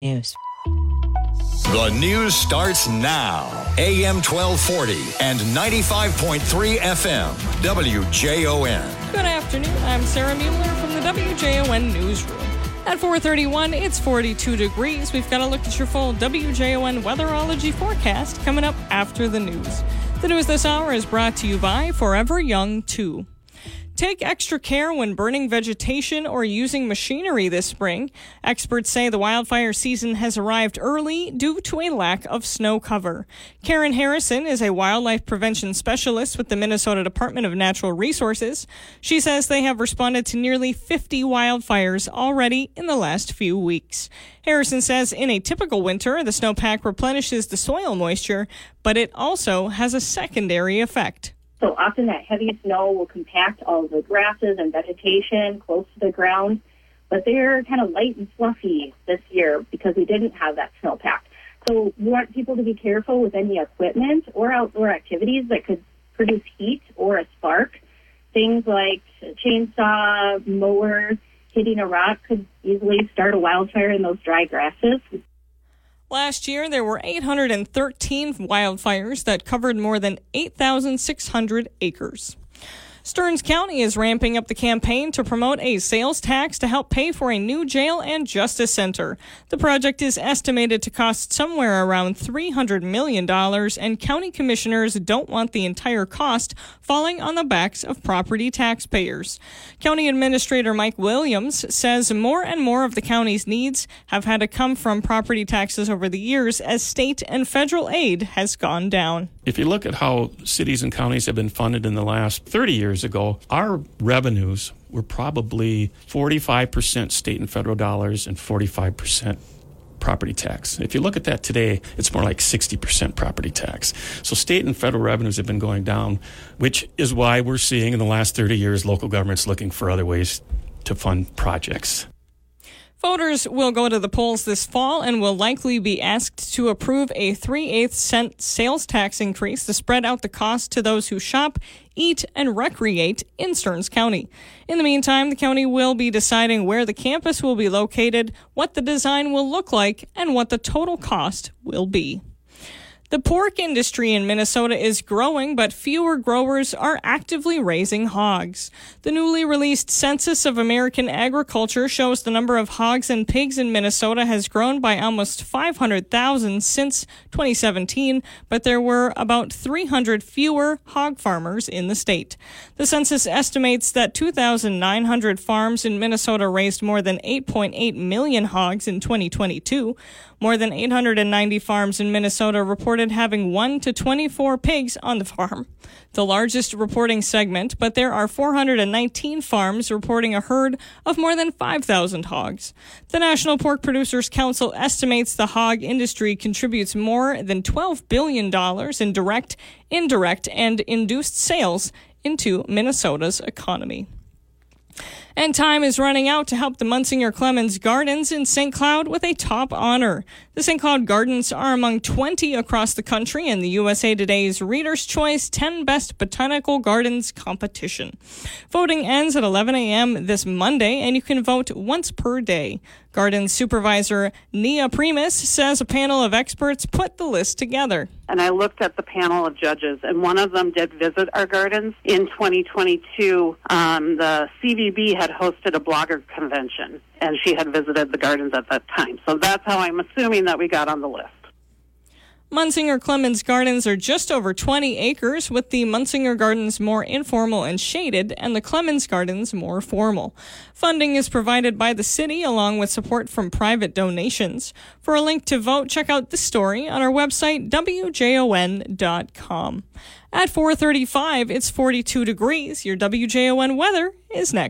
News. The news starts now. AM 1240 and 95.3 FM. WJON. Good afternoon. I'm Sarah Mueller from the WJON Newsroom. At 431, it's 42 degrees. We've got to look at your full WJON weatherology forecast coming up after the news. The news this hour is brought to you by Forever Young 2. Take extra care when burning vegetation or using machinery this spring. Experts say the wildfire season has arrived early due to a lack of snow cover. Karen Harrison is a wildlife prevention specialist with the Minnesota Department of Natural Resources. She says they have responded to nearly 50 wildfires already in the last few weeks. Harrison says in a typical winter, the snowpack replenishes the soil moisture, but it also has a secondary effect. So often that heavy snow will compact all the grasses and vegetation close to the ground, but they're kind of light and fluffy this year because we didn't have that snowpack. So we want people to be careful with any equipment or outdoor activities that could produce heat or a spark. Things like chainsaw, mower, hitting a rock could easily start a wildfire in those dry grasses. Last year, there were 813 wildfires that covered more than 8,600 acres. Stearns County is ramping up the campaign to promote a sales tax to help pay for a new jail and justice center. The project is estimated to cost somewhere around $300 million, and county commissioners don't want the entire cost falling on the backs of property taxpayers. County Administrator Mike Williams says more and more of the county's needs have had to come from property taxes over the years as state and federal aid has gone down. If you look at how cities and counties have been funded in the last 30 years ago, our revenues were probably 45% state and federal dollars and 45% property tax. If you look at that today, it's more like 60% property tax. So state and federal revenues have been going down, which is why we're seeing in the last 30 years local governments looking for other ways to fund projects. Voters will go to the polls this fall and will likely be asked to approve a 3 8 cent sales tax increase to spread out the cost to those who shop, eat, and recreate in Stearns County. In the meantime, the county will be deciding where the campus will be located, what the design will look like, and what the total cost will be. The pork industry in Minnesota is growing, but fewer growers are actively raising hogs. The newly released Census of American Agriculture shows the number of hogs and pigs in Minnesota has grown by almost 500,000 since 2017, but there were about 300 fewer hog farmers in the state. The census estimates that 2,900 farms in Minnesota raised more than 8.8 million hogs in 2022. More than 890 farms in Minnesota reported having 1 to 24 pigs on the farm, the largest reporting segment, but there are 419 farms reporting a herd of more than 5,000 hogs. The National Pork Producers Council estimates the hog industry contributes more than $12 billion in direct, indirect, and induced sales into Minnesota's economy. And time is running out to help the Munsinger Clemens Gardens in St. Cloud with a top honor. The St. Cloud Gardens are among 20 across the country in the USA Today's Reader's Choice 10 Best Botanical Gardens competition. Voting ends at 11 a.m. this Monday, and you can vote once per day. Garden supervisor Nia Primus says a panel of experts put the list together. And I looked at the panel of judges, and one of them did visit our gardens. In 2022, um, the CVB had hosted a blogger convention, and she had visited the gardens at that time. So that's how I'm assuming that we got on the list. Munsinger Clemens Gardens are just over 20 acres, with the Munsinger Gardens more informal and shaded, and the Clemens Gardens more formal. Funding is provided by the city along with support from private donations. For a link to vote, check out this story on our website, wjon.com. At 435, it's 42 degrees. Your WJON weather is next.